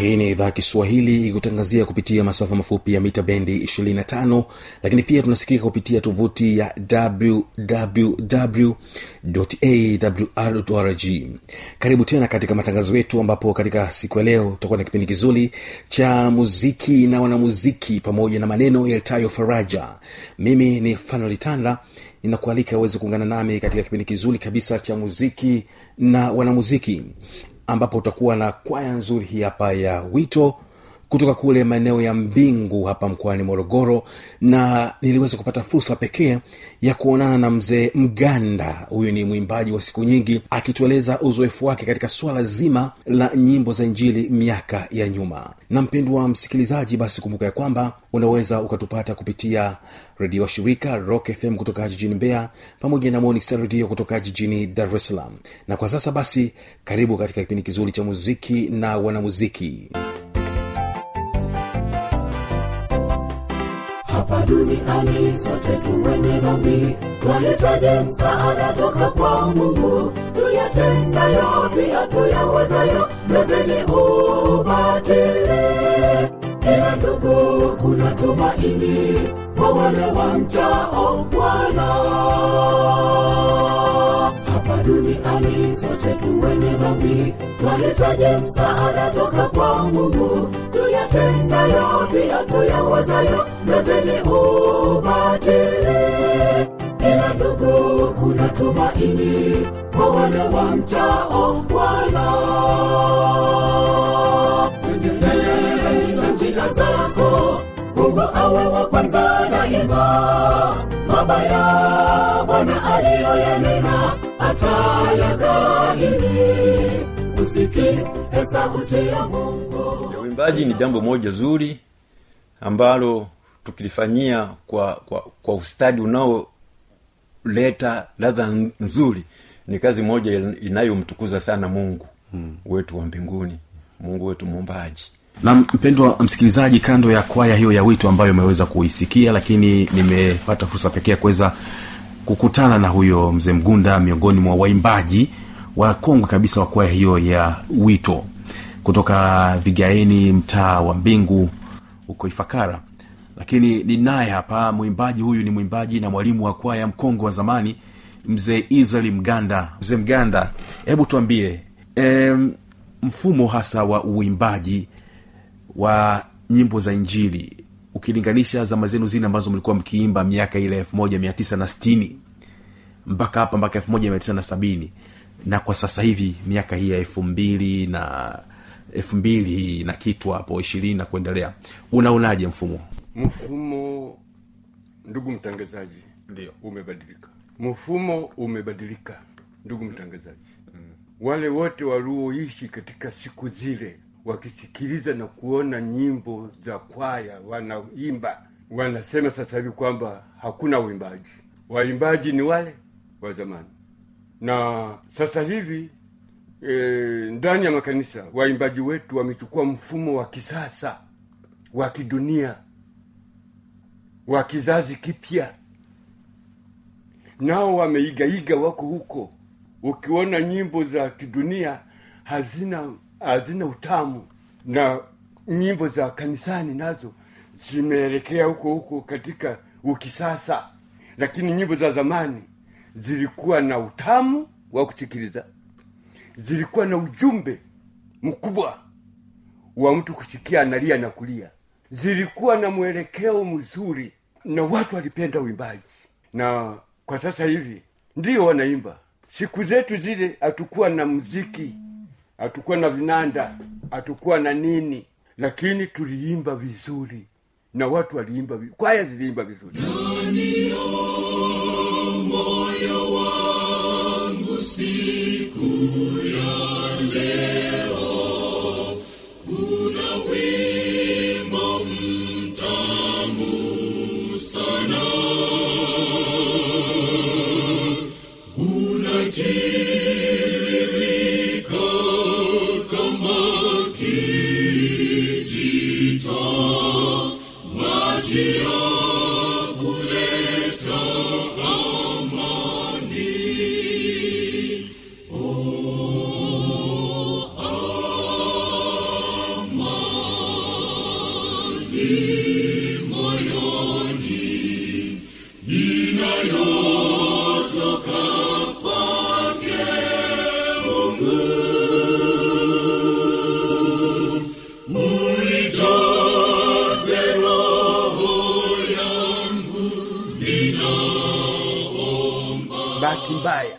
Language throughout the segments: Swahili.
hii ni idhaa kiswahili ikutangazia kupitia masafa mafupi ya mita bendi 25 lakini pia tunasikika kupitia tovuti ya wwwawrrg karibu tena katika matangazo yetu ambapo katika siku ya leo tutakuwa na kipindi kizuri cha muziki na wanamuziki pamoja na maneno yaltayo faraja. Mimi ni fanolitanda ninakualika uweze kuungana nami katika kipindi kizuri kabisa cha muziki na wanamuziki ambapo utakuwa na kwaya nzuri hii hapa ya wito kutoka kule maeneo ya mbingu hapa mkoani morogoro na niliweza kupata fursa pekee ya kuonana na mzee mganda. Huyu ni mwimbaji wa siku nyingi akitueleza uzoefu wake katika swala zima la nyimbo za injili miaka ya nyuma. Na mpendwa msikilizaji basi kumbuka ya kwamba unaweza ukatupata kupitia redio wa shirika rock fm kutoka jijini mbeya pamoja na Morning redio kutoka jijini dar es salaam. Na kwa sasa basi karibu katika kipindi kizuri cha muziki na wanamuziki hapa duniani sote tuwenye dhambi. Twahitaji msaada toka kwa mungu? Tuyatendayo pia tuyawezayo yote ni ubatili. Ila ndugu kuna tumaini kwa wale wamchao bwana duniani sote tu wenye dhambi. Twahitaji msaada toka kwa mungu. Tuyatendayo pia tuyawazayo, yote ni ubatili. Ila ndugu kuna tumaini kwa wale wamchao bwana. Endeleza njia zako. Mungu awe wa kwanza daima. Mabaya bwana aliyoyanena atayagahiri usikie sauti ya mungu uimbaji ni jambo moja zuri ambalo tukilifanyia kwa kwa, kwa ustadi unaoleta ladha nzuri ni kazi moja inayomtukuza sana mungu hmm. wetu wa mbinguni mungu wetu muumbaji na mpendwa msikilizaji kando ya kwaya hiyo ya wito ambayo umeweza kuisikia lakini nimepata fursa pekee ya kuweza kukutana na huyo mzee mgunda miongoni mwa waimbaji wakongwe kabisa wa kwaya hiyo ya wito. Kutoka vigaeni mtaa wa mbingu huko ifakara. Lakini ni naye hapa mwimbaji huyu ni mwimbaji na mwalimu wa kwaya mkongwe wa zamani mzee israeli mganda. Mzee mganda hebu tuambie e, mfumo hasa wa uimbaji wa nyimbo za injili ukilinganisha zama zenu zile ambazo mlikuwa mkiimba miaka ile elfu moja mia tisa na stini mpaka hapa mpaka elfu moja mia tisa na sabini na kwa sasa hivi miaka hii ya elfu mbili na elfu mbili na kitu hapo ishirini na kuendelea. Unaonaje mfumo? Mfumo ndugu mtangazaji ndio. umebadilika. Mfumo umebadilika ndugu mtangazaji. Mm. wale wote walioishi katika siku zile wakisikiliza na kuona nyimbo za kwaya wanaimba wanasema sasa hivi kwamba hakuna uimbaji. Waimbaji ni wale wa zamani. Na sasa hivi e, ndani ya makanisa waimbaji wetu wamechukua mfumo wa kisasa wa kidunia wa kizazi kipya. Nao wameigaiga wako huko. Ukiona nyimbo za kidunia hazina hazina utamu na nyimbo za kanisani nazo zimeelekea huko huko katika ukisasa. Lakini nyimbo za zamani zilikuwa na utamu wa kusikiliza. Zilikuwa na ujumbe mkubwa wa mtu kusikia analia na kulia. Zilikuwa na mwelekeo mzuri na watu walipenda uimbaji. Na kwa sasa hivi ndio wanaimba. Siku zetu zile hatukuwa na mziki hatukuwa na vinanda hatukuwa na nini lakini tuliimba vizuri. Na watu waliimba kwaya ziliimba vizuri bahati mbaya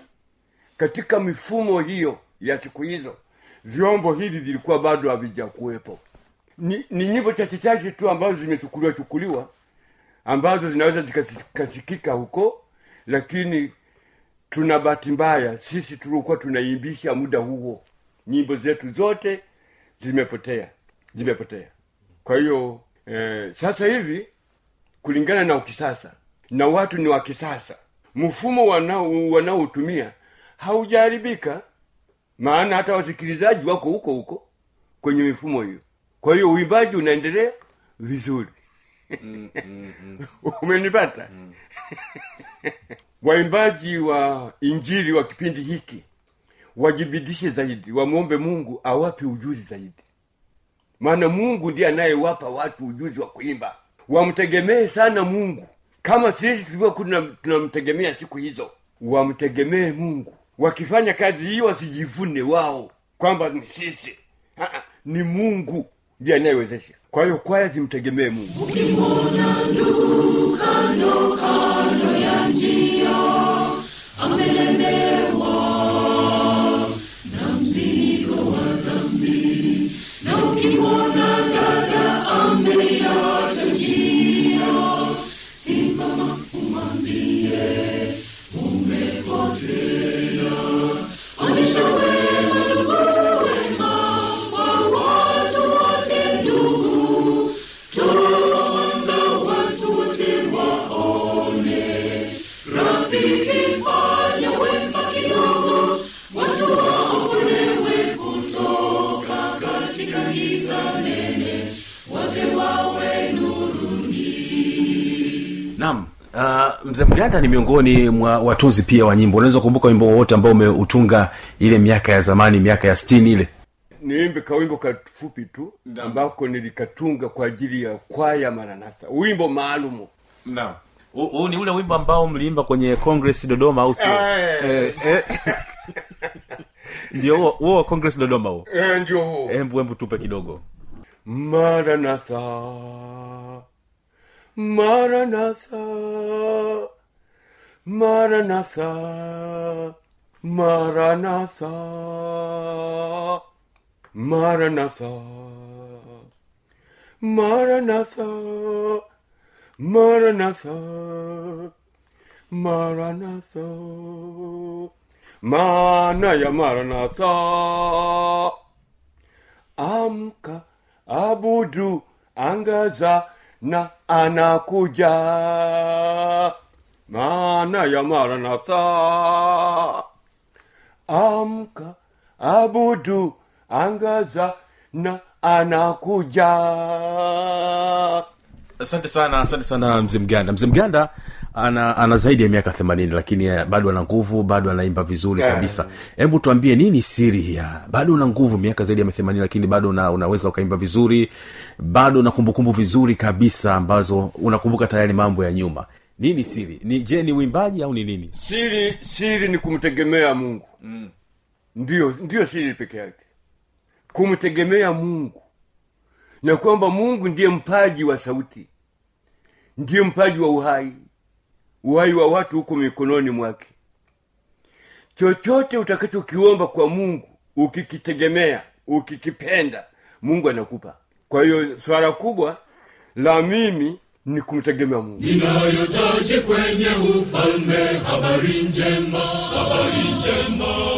katika mifumo hiyo ya siku hizo vyombo hivi vilikuwa bado havijakuwepo. Ni, ni nyimbo chache chache tu ambazo zimechukuliwa chukuliwa ambazo zinaweza zikasikika huko lakini tuna bahati mbaya sisi tuliokuwa tunaimbisha muda huo nyimbo zetu zote zimepotea zimepotea kwa hiyo eh, sasa hivi kulingana na ukisasa na watu ni wa kisasa mfumo wanao- wanaotumia haujaharibika maana hata wasikilizaji wako huko huko kwenye mifumo hiyo. Kwa hiyo uimbaji unaendelea vizuri. Umenipata? Waimbaji wa injili wa kipindi hiki wajibidishe zaidi wamwombe mungu awape ujuzi zaidi maana mungu ndiye anayewapa watu ujuzi wa kuimba. Wamtegemee sana mungu. Kama sisi tulivyokuwa tunamtegemea siku hizo wamtegemee mungu. Wakifanya kazi hiyo wasijivune wao kwamba ni sisi. Aa, ni mungu ndiye anayewezesha. Kwa hiyo kwaya zimtegemee mungu. Naam mzee mganda ni miongoni mwa watunzi pia wa nyimbo. Unaweza kukumbuka wimbo wowote ambao umeutunga ile miaka ya zamani miaka ya stini ile? Niimbe kawimbo kafupi tu ambako nilikatunga kwa ajili ya kwaya maranasa wimbo maalumu. Naam. Huu ni ule wimbo ambao mliimba kwenye congress dodoma au sio? Eh. eh, eh. ndio huo- huo wa congress dodoma huo? Eh, ndio huo. Hembu hembu tupe kidogo. Maranatha, Maranatha, Maranatha, Maranatha, Maranatha, Maranatha, Maranatha, Maranatha, maana ya Maranatha. Amka abudu angaza na anakuja. Maana ya maranatha. Amka abudu angaza na anakuja. Asante sana asante sana mzee mganda. Mzee mganda ana ana zaidi ya miaka themanini lakini eh, bado ana nguvu bado anaimba vizuri Yeah. kabisa. Hebu tuambie nini siri ya bado una nguvu miaka zaidi ya themanini lakini bado una, unaweza ukaimba vizuri bado una kumbukumbu vizuri kabisa ambazo unakumbuka tayari mambo ya nyuma. Nini siri? Ni je ni uimbaji au ni nini? Siri siri ni kumtegemea mungu. Mm. ndio ndio siri peke yake. Kumtegemea mungu. Na kwamba mungu ndiye mpaji wa sauti. Ndiye mpaji wa uhai uhai wa watu huko mikononi mwake. Chochote utakachokiomba kwa mungu ukikitegemea ukikipenda mungu anakupa. Kwa hiyo swala kubwa la mimi ni kumtegemea mungu. Inayotaji kwenye ufalme habari njema habari njema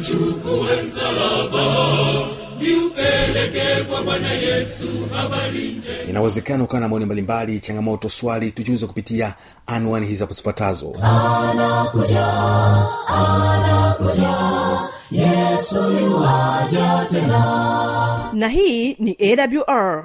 niuchukue msalaba niupeleke kwa bwana yesu. Habari njema. Inawezekana ukawa na maoni mbalimbali changamoto swali tujuze kupitia anwani hizi hapo zifuatazo. Na hii ni awr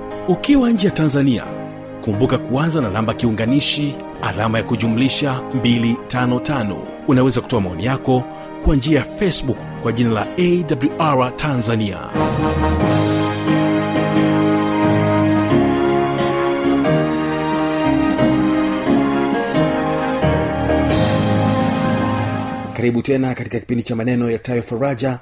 ukiwa nje ya tanzania kumbuka kuanza na namba kiunganishi alama ya kujumlisha 255 unaweza kutoa maoni yako kwa njia ya facebook kwa jina la awr tanzania. Karibu tena katika kipindi cha maneno yatayo faraja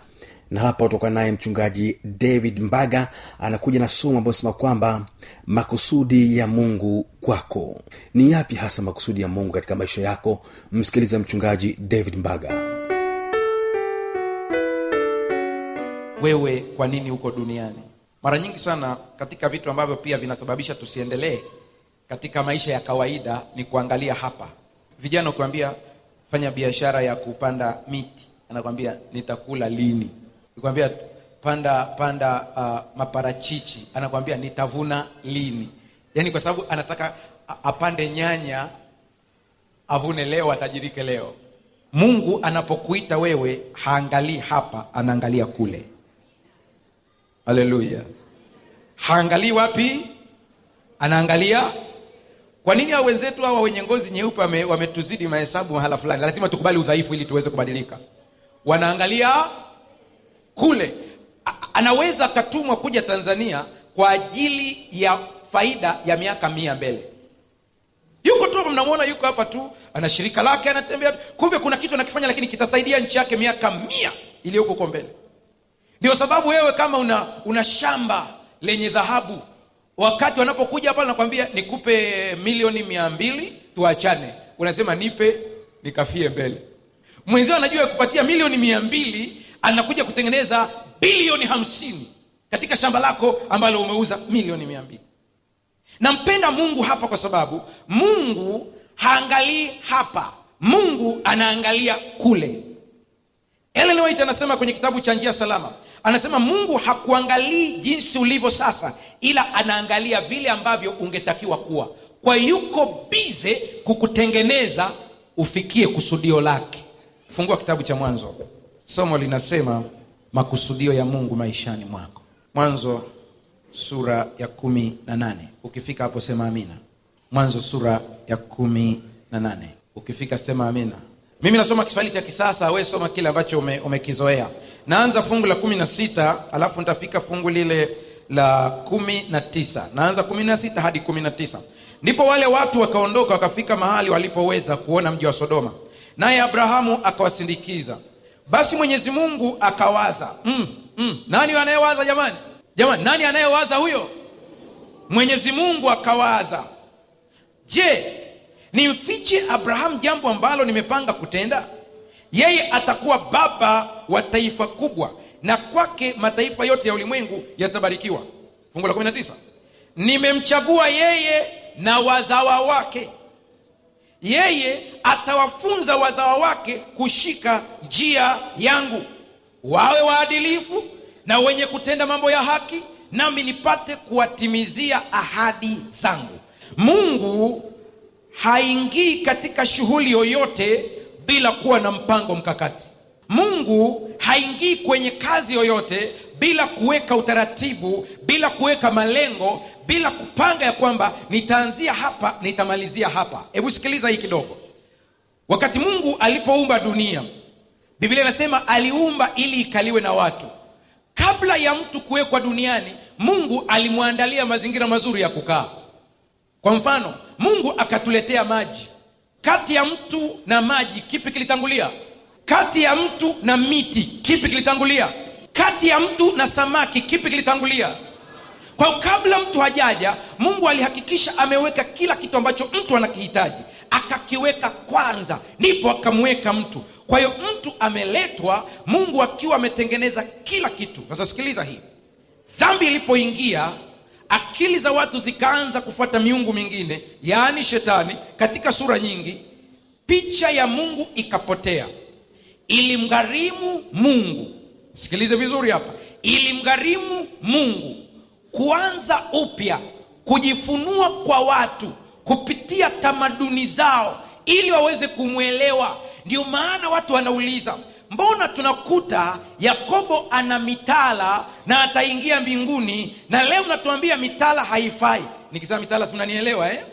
na hapa utoka naye mchungaji david mbaga anakuja na somo ambayo sema kwamba makusudi ya mungu kwako. Ni yapi hasa makusudi ya mungu katika maisha yako? Msikilize mchungaji david mbaga. Wewe kwa nini huko duniani? Mara nyingi sana katika vitu ambavyo pia vinasababisha tusiendelee katika maisha ya kawaida ni kuangalia hapa. Vijana ukiwambia fanya biashara ya kupanda miti anakwambia nitakula lini ukiwambia panda panda uh, maparachichi. Anakwambia nitavuna lini? Yaani kwa sababu anataka apande nyanya avune leo atajirike leo. Mungu anapokuita wewe haangalii hapa anaangalia kule. Haleluya. Haangalii wapi? Anaangalia kwa nini hao wenzetu hawa wenye ngozi nyeupe wame- wametuzidi mahesabu mahala fulani? Lazima tukubali udhaifu ili tuweze kubadilika. Wanaangalia kule. Anaweza akatumwa kuja tanzania kwa ajili ya faida ya miaka mia mbele. Yuko tu hapa mnamwona yuko hapa tu ana shirika lake anatembea. Kumbe kuna kitu anakifanya lakini kitasaidia nchi yake miaka mia iliyoko huko mbele. Ndio sababu wewe kama una una shamba lenye dhahabu wakati wanapokuja hapa nakwambia nikupe milioni mia mbili tuachane. Unasema nipe nikafie mbele. Mwenzio anajua kupatia milioni mia mbili anakuja kutengeneza bilioni hamsini katika shamba lako ambalo umeuza milioni mia mbili. Nampenda mungu hapa kwa sababu mungu haangalii hapa. Mungu anaangalia kule. Ellen white anasema kwenye kitabu cha njia salama anasema mungu hakuangalii jinsi ulivyo sasa ila anaangalia vile ambavyo ungetakiwa kuwa. Kwa yuko bize kukutengeneza ufikie kusudio lake. Fungua kitabu cha mwanzo somo linasema makusudio ya mungu maishani mwako. Mwanzo sura ya kumi na nane. Ukifika hapo sema amina. Mwanzo sura ya kumi na nane. Ukifika sema amina. Mimi nasoma kiswahili cha kisasa we soma kile ambacho ume, umekizoea. Naanza fungu la kumi na sita alafu nitafika fungu lile la kumi na tisa. Naanza kumi na sita hadi kumi na tisa. Ndipo wale watu wakaondoka wakafika mahali walipoweza kuona mji wa sodoma. Naye abrahamu akawasindikiza basi mwenyezi mungu akawaza. Mm, mm. nani anayewaza jamani? Jamani nani anayewaza huyo? Mwenyezi mungu akawaza. Je nimfiche abrahamu jambo ambalo nimepanga kutenda? Yeye atakuwa baba wa taifa kubwa na kwake mataifa yote ya ulimwengu yatabarikiwa. Fungu la 19 nimemchagua yeye na wazawa wake yeye atawafunza wazawa wake kushika njia yangu. Wawe waadilifu na wenye kutenda mambo ya haki nami nipate kuwatimizia ahadi zangu. Mungu haingii katika shughuli yoyote bila kuwa na mpango mkakati. Mungu haingii kwenye kazi yoyote bila kuweka utaratibu bila kuweka malengo bila kupanga ya kwamba nitaanzia hapa nitamalizia hapa. Hebu sikiliza hii kidogo. Wakati mungu alipoumba dunia biblia inasema aliumba ili ikaliwe na watu. Kabla ya mtu kuwekwa duniani mungu alimwandalia mazingira mazuri ya kukaa. Kwa mfano mungu akatuletea maji. Kati ya mtu na maji kipi kilitangulia? Kati ya mtu na miti kipi kilitangulia kati ya mtu na samaki kipi kilitangulia? Kwa kabla mtu hajaja mungu alihakikisha ameweka kila kitu ambacho mtu anakihitaji akakiweka kwanza ndipo akamweka mtu. Kwa hiyo mtu ameletwa mungu akiwa ametengeneza kila kitu. Sasa hii. Dhambi ilipoingia akili za watu zikaanza kufuata miungu mingine yaani shetani katika sura nyingi picha ya mungu ikapotea. Ilimgharimu mungu sikilize vizuri hapa. Ilimgharimu mungu kuanza upya kujifunua kwa watu kupitia tamaduni zao ili waweze kumwelewa. Ndio maana watu wanauliza mbona tunakuta yakobo ana mitala na ataingia mbinguni na leo mnatuambia mitala haifai? Nikisema mitala si mnanielewa eh?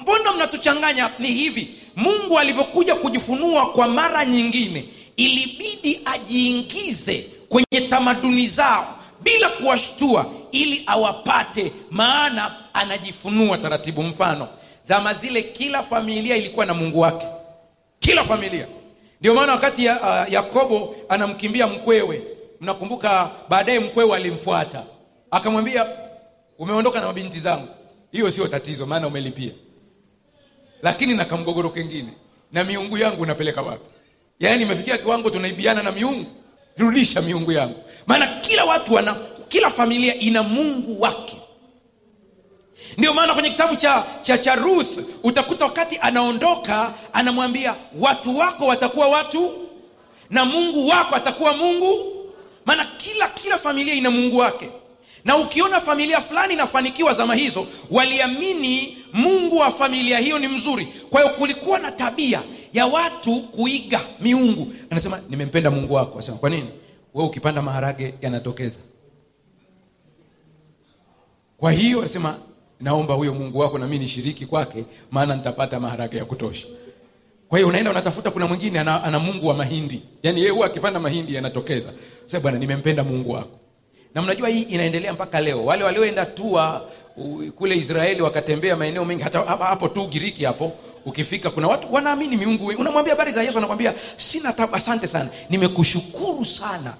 mbona mnatuchanganya? Ni hivi mungu alivyokuja kujifunua kwa mara nyingine ilibidi ajiingize kwenye tamaduni zao bila kuwashtua ili awapate maana anajifunua taratibu. Mfano zama zile kila familia ilikuwa na mungu wake. Kila familia. Ndio maana wakati ya, uh, yakobo anamkimbia mkwewe mnakumbuka baadaye mkwewe alimfuata. Akamwambia umeondoka na mabinti zangu. Hiyo sio tatizo maana umelipia. Lakini na kamgogoro kengine. Na miungu yangu unapeleka wapi yaani imefikia kiwango tunaibiana na miungu. Rudisha miungu yangu. Maana kila watu wana kila familia ina mungu wake. Ndio maana kwenye kitabu cha, cha, cha ruth utakuta wakati anaondoka anamwambia watu wako watakuwa watu na mungu wako atakuwa mungu. Maana kila kila familia ina mungu wake. Na ukiona familia fulani inafanikiwa zama hizo waliamini mungu wa familia hiyo ni mzuri. Kwa hiyo kulikuwa na tabia ya watu kuiga miungu. Anasema nimempenda mungu wako. Asema kwa nini? We ukipanda maharage yanatokeza. Kwa hiyo anasema naomba huyo mungu wako nami nishiriki kwake maana nitapata maharage ya kutosha. Kwa hiyo unaenda unatafuta kuna mwingine ana, ana mungu wa mahindi. Yaani yeye huwa akipanda mahindi yanatokeza. Sasa bwana nimempenda mungu wako. Na mnajua hii inaendelea mpaka leo. Wale walioenda tua kule israeli wakatembea maeneo mengi hata hapo tu giriki hapo ukifika kuna watu wanaamini miungu unamwambia habari za yesu anakwambia sina tabu asante sana. Nimekushukuru sana.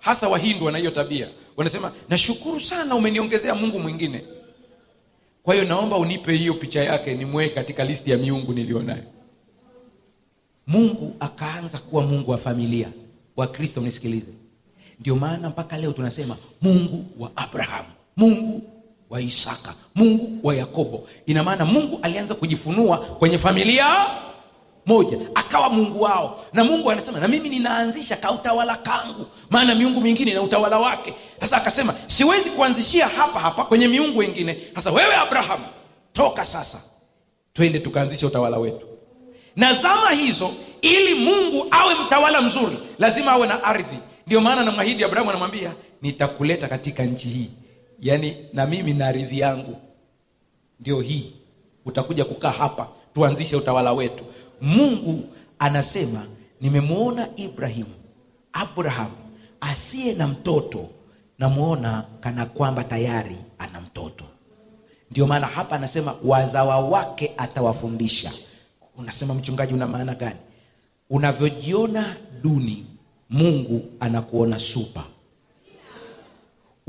Hasa wahindu wana hiyo tabia. Wanasema nashukuru sana umeniongezea mungu mwingine. Kwa hiyo naomba unipe hiyo picha yake nimweke katika listi ya miungu niliyonayo mungu akaanza kuwa mungu wa familia. Wakristo mnisikilize. Ndio maana mpaka leo tunasema mungu wa abrahamu. Mungu wa isaka mungu wa yakobo. Ina maana mungu alianza kujifunua kwenye familia moja akawa mungu wao. Na mungu anasema na mimi ninaanzisha kautawala kangu maana miungu mingine ina utawala wake. Sasa akasema siwezi kuanzishia hapa hapa kwenye miungu wengine. Sasa wewe abrahamu toka sasa twende tukaanzisha utawala wetu. Na zama hizo ili mungu awe mtawala mzuri lazima awe na ardhi. Ndio maana namwahidi abrahamu anamwambia nitakuleta katika nchi hii yaani na mimi na ridhi yangu. Ndio hii. Utakuja kukaa hapa tuanzishe utawala wetu. Mungu anasema nimemwona ibrahimu abrahamu asiye na mtoto. Namwona kana kwamba tayari ana mtoto. Ndio maana hapa anasema wazawa wake atawafundisha. Unasema mchungaji una maana gani? Unavyojiona duni mungu anakuona supa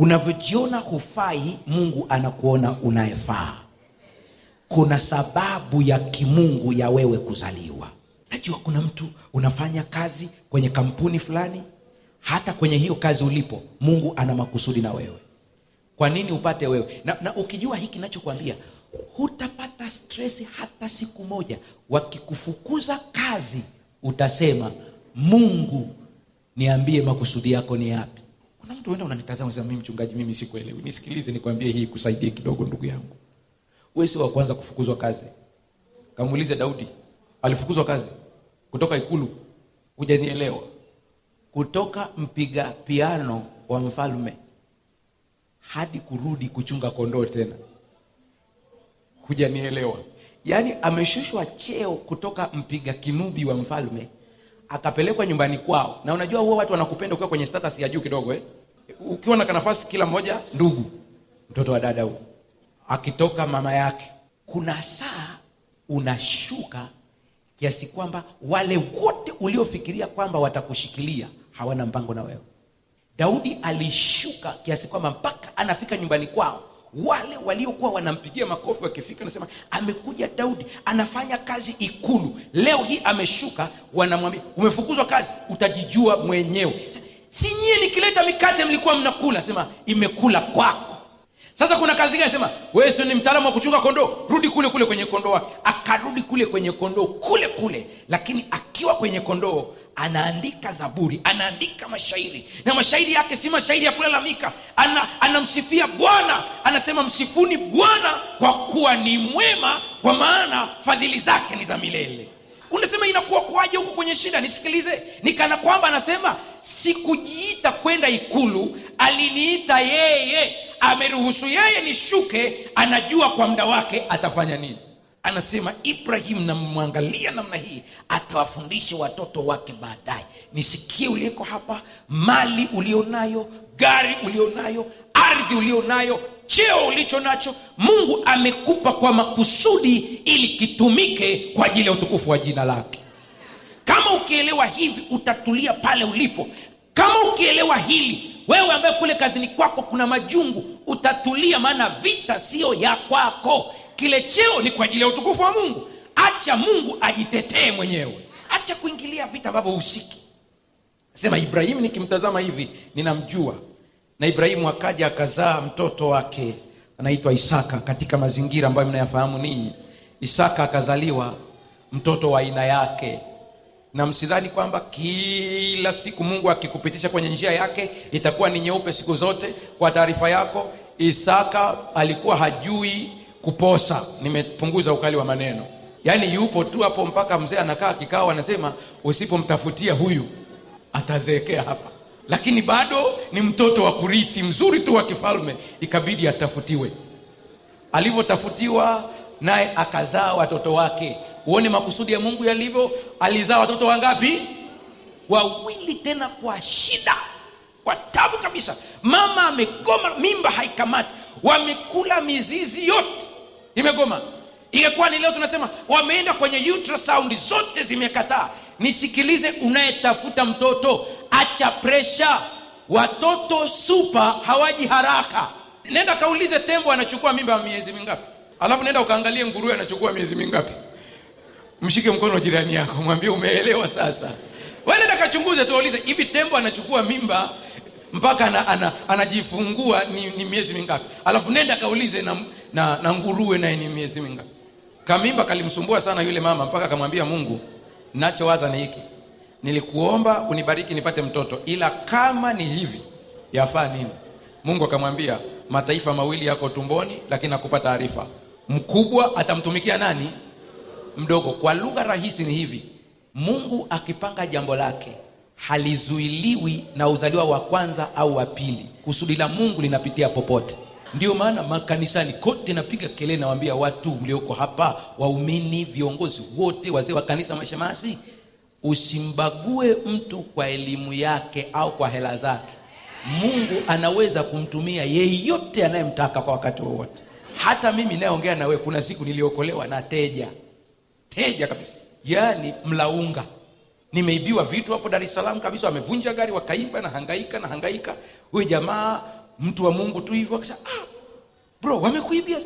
unavyojiona hufai mungu anakuona unayefaa. Kuna sababu ya kimungu ya wewe kuzaliwa. Najua kuna mtu unafanya kazi kwenye kampuni fulani hata kwenye hiyo kazi ulipo mungu ana makusudi na wewe. Kwa nini upate wewe? Na, na ukijua hiki nachokwambia hutapata stresi hata siku moja. Wakikufukuza kazi utasema mungu niambie makusudi yako ni yapi kuna mtu enda unanitazama sema mimi mchungaji mimi sikuelewi. Nisikilize nikwambie hii kusaidie kidogo ndugu yangu. We sio wa kwanza kufukuzwa kazi. Kamuulize daudi alifukuzwa kazi? Kutoka ikulu? Hujanielewa. Kutoka mpiga piano wa mfalme hadi kurudi kuchunga kondoo tena. Hujanielewa. Yaani ameshushwa cheo kutoka mpiga kinubi wa mfalme akapelekwa nyumbani kwao na unajua huo watu wanakupenda ukiwa kwenye status ya juu kidogo eh? ukiwa na kanafasi kila mmoja ndugu mtoto wa dada huu akitoka mama yake kuna saa unashuka kiasi kwamba wale wote uliofikiria kwamba watakushikilia hawana mpango na wewe daudi alishuka kiasi kwamba mpaka anafika nyumbani kwao wale waliokuwa wanampigia makofi wakifika nasema amekuja daudi anafanya kazi ikulu. Leo hii ameshuka wanamwambia umefukuzwa kazi utajijua mwenyewe. Si nyie nikileta mikate mlikuwa mnakula sema imekula kwako. Sasa kuna kazi gani? Sema wewe ni mtaalamu wa kuchunga kondoo? Rudi kule kule kwenye kondoo wake akarudi kule kwenye kondoo kule kule lakini akiwa kwenye kondoo anaandika zaburi anaandika mashairi. Na mashairi yake si mashairi ya kulalamika. Ana, anamsifia bwana. Anasema msifuni bwana kwa kuwa ni mwema kwa maana fadhili zake ni za milele. Unasema inakuwa kwaje huko kwenye shida? Nisikilize. Nikana kwamba anasema sikujiita kwenda ikulu aliniita yeye. Ameruhusu yeye nishuke anajua kwa muda wake atafanya nini anasema ibrahim namwangalia namna hii atawafundisha watoto wake baadaye. Nisikie uliyeko hapa mali ulionayo gari ulionayo ardhi ulionayo cheo ulicho nacho. Mungu amekupa kwa makusudi ili kitumike kwa ajili ya utukufu wa jina lake. Kama ukielewa hivi utatulia pale ulipo. Kama ukielewa hili wewe ambaye kule kazini kwako kuna majungu utatulia maana vita siyo ya kwako kile cheo ni kwa ajili ya utukufu wa mungu. Acha mungu ajitetee mwenyewe. Acha kuingilia vita ambavyo husiki. Sema ibrahimu nikimtazama hivi ninamjua. Na ibrahimu akaja akazaa mtoto wake anaitwa isaka katika mazingira ambayo mnayafahamu ninyi. Isaka akazaliwa mtoto wa aina yake. Na msidhani kwamba kila siku mungu akikupitisha kwenye njia yake itakuwa ni nyeupe siku zote. Kwa taarifa yako isaka alikuwa hajui kuposa. Nimepunguza ukali wa maneno. Yaani yupo tu hapo mpaka mzee anakaa kikao anasema usipomtafutia huyu atazeekea hapa. Lakini bado ni mtoto wa kurithi mzuri tu wa kifalme. Ikabidi atafutiwe. Alivyotafutiwa naye akazaa watoto wake. Uone makusudi ya mungu yalivyo. Alizaa watoto wangapi? Wawili tena kwa shida kwa tabu kabisa. Mama amegoma mimba haikamati. Wamekula mizizi yote imegoma. Ingekuwa ni leo tunasema wameenda kwenye ultrasound zote zimekataa. Nisikilize unayetafuta mtoto. Acha presha watoto supa hawaji haraka. Nenda kaulize tembo anachukua mimba miezi mingapi. Alafu nenda ukaangalie nguruwe anachukua miezi mingapi. Mshike mkono jirani yako mwambie umeelewa sasa. Nenda kachunguze tuwaulize hivi tembo anachukua mimba mpaka ana, ana, anajifungua ni, ni miezi mingapi? Alafu nenda kaulize na, na, na nguruwe naye ni miezi mingapi? Kamimba kalimsumbua sana yule mama mpaka akamwambia mungu nachowaza ni hiki. Nilikuomba unibariki nipate mtoto ila kama ni hivi yafaa nini? Mungu akamwambia mataifa mawili yako tumboni lakini nakupa taarifa. Mkubwa atamtumikia nani? Mdogo. Kwa lugha rahisi ni hivi mungu akipanga jambo lake halizuiliwi na uzaliwa wa kwanza au wa pili. Kusudi la mungu linapitia popote. Ndio maana makanisani kote napiga kelele nawaambia watu mlioko hapa waumini viongozi wote wazee wa kanisa mashemasi usimbague mtu kwa elimu yake au kwa hela zake. Mungu anaweza kumtumia yeyote anayemtaka kwa wakati wowote. Hata mimi nayeongea nawe kuna siku niliokolewa na teja. Teja kabisa. Yaani mlaunga nimeibiwa vitu hapo dar es salaam kabisa wamevunja gari wakaiba na hangaika na hangaika. Huyu jamaa mtu wa mungu tu hivyo akasema ah, bro wamekuibia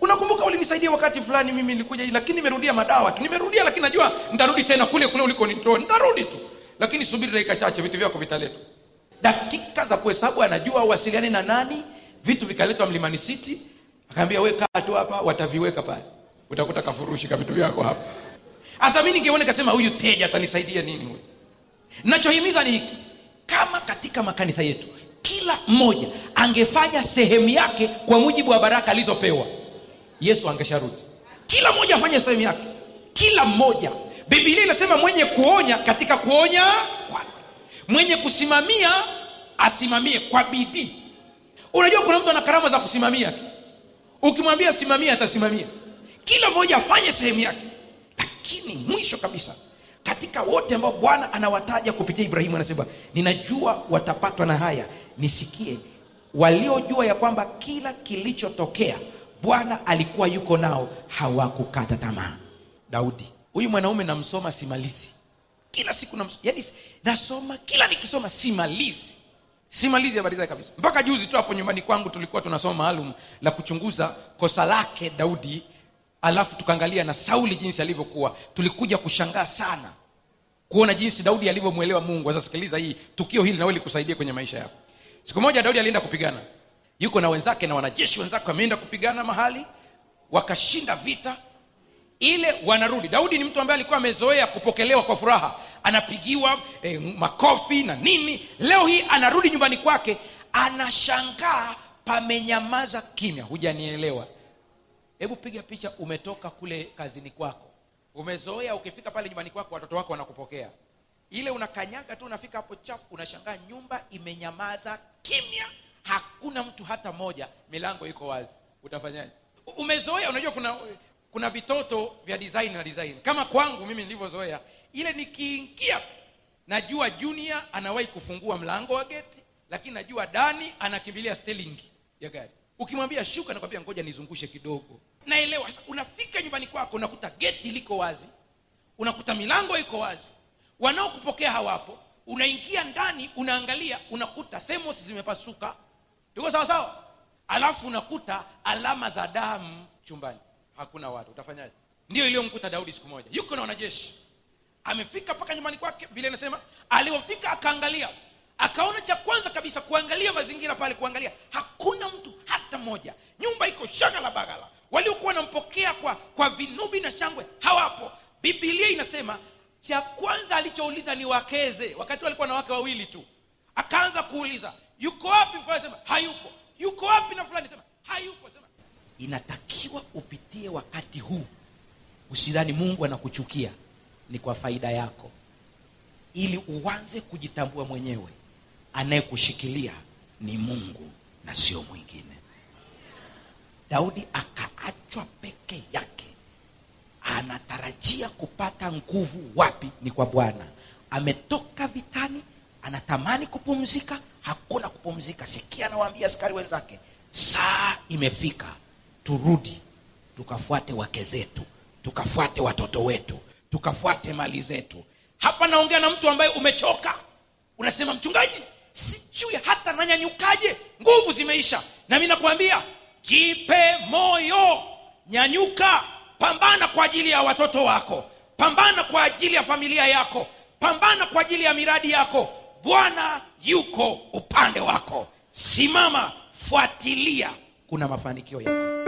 unakumbuka ulinisaidia wakati fulani mimi nilikuja lakini nimerudia madawa tu. Nimerudia lakini najua nitarudi tena kule kule ulikonitoa. Nitarudi tu. Lakini subiri dakika chache vitu vyako vitaletwa. Dakika za kuhesabu anajua uwasiliane na nani vitu vikaletwa mlimani city. Akaambia weka tu hapa wataviweka pale. Utakuta kafurushi ka vitu vyako hapa hasa mi ningeona kasema huyu teja atanisaidia nini huyu? Nachohimiza ni hiki. Kama katika makanisa yetu kila mmoja angefanya sehemu yake kwa mujibu wa baraka alizopewa yesu angesharudi. Kila mmoja afanye sehemu yake. Kila mmoja. Bibilia inasema mwenye kuonya katika kuonya kwake. Mwenye kusimamia asimamie kwa bidii. Unajua kuna mtu ana karama za kusimamia tu. Ukimwambia simamia atasimamia. Kila mmoja afanye sehemu yake lakini mwisho kabisa katika wote ambao bwana anawataja kupitia ibrahimu anasema ninajua watapatwa na haya. Nisikie waliojua ya kwamba kila kilichotokea bwana alikuwa yuko nao hawakukata tamaa. Daudi huyu mwanaume namsoma simalizi. Kila siku nams, yani, nasoma kila nikisoma simalizi. Simalizi habari zake kabisa. Mpaka juzi tu hapo nyumbani kwangu tulikuwa tunasoma maalum la kuchunguza kosa lake daudi alafu tukaangalia na sauli jinsi alivyokuwa. Tulikuja kushangaa sana kuona jinsi daudi alivyomwelewa mungu. Sasa sikiliza hii tukio hili nawe likusaidia kwenye maisha yako. Siku moja daudi alienda kupigana. Yuko na wenzake na wanajeshi wenzake wameenda kupigana mahali wakashinda vita. Ile wanarudi. Daudi ni mtu ambaye alikuwa amezoea kupokelewa kwa furaha. Anapigiwa eh, makofi na nini. Leo hii anarudi nyumbani kwake anashangaa pamenyamaza kimya hujanielewa hebu piga picha umetoka kule kazini kwako. Umezoea ukifika pale nyumbani kwako watoto wako wanakupokea. Ile unakanyaga tu unafika hapo chap unashangaa nyumba imenyamaza kimya. Hakuna mtu hata moja milango iko wazi. Utafanyaje? Umezoea unajua kuna kuna vitoto vya design na design. Kama kwangu mimi nilivyozoea ile nikiingia tu najua junior anawahi kufungua mlango wa geti lakini najua dani anakimbilia stelingi ya gari. Ukimwambia shuka nakwambia ngoja nizungushe kidogo naelewa. Sasa unafika nyumbani kwako unakuta geti liko wazi unakuta milango iko wazi wanaokupokea hawapo unaingia ndani unaangalia unakuta themos zimepasuka. Tuko sawa sawa? Alafu unakuta alama za damu chumbani. Hakuna watu. Utafanyaje? Ndio iliyomkuta daudi siku moja. Yuko na wanajeshi. Amefika mpaka nyumbani kwake vile anasema alivyofika akaangalia. Akaona cha kwanza kabisa kuangalia mazingira pale kuangalia hakuna mtu hata mmoja. Nyumba iko shagala bagala waliokuwa wanampokea kwa kwa vinubi na shangwe hawapo. Bibilia inasema cha kwanza alichouliza ni wakeze wakati walikuwa na wake wawili tu. Akaanza kuuliza yuko wapi? Sema hayupo. Yuko wapi na fulani? Sema hayupo. Sema inatakiwa upitie wakati huu. Usidhani mungu anakuchukia. Ni kwa faida yako. Ili uanze kujitambua mwenyewe anayekushikilia ni mungu na sio mwingine daudi akaachwa peke yake. Anatarajia kupata nguvu wapi? Ni kwa bwana. Ametoka vitani anatamani kupumzika. Hakuna kupumzika. Sikia anawaambia askari wenzake saa imefika. Turudi tukafuate wake zetu tukafuate watoto wetu tukafuate mali zetu. Hapa naongea na mtu ambaye umechoka. Unasema mchungaji sijui hata nanyanyukaje. Nguvu zimeisha. Nami nakwambia jipe moyo nyanyuka pambana kwa ajili ya watoto wako pambana kwa ajili ya familia yako pambana kwa ajili ya miradi yako. Bwana yuko upande wako. Simama fuatilia. Kuna mafanikio yako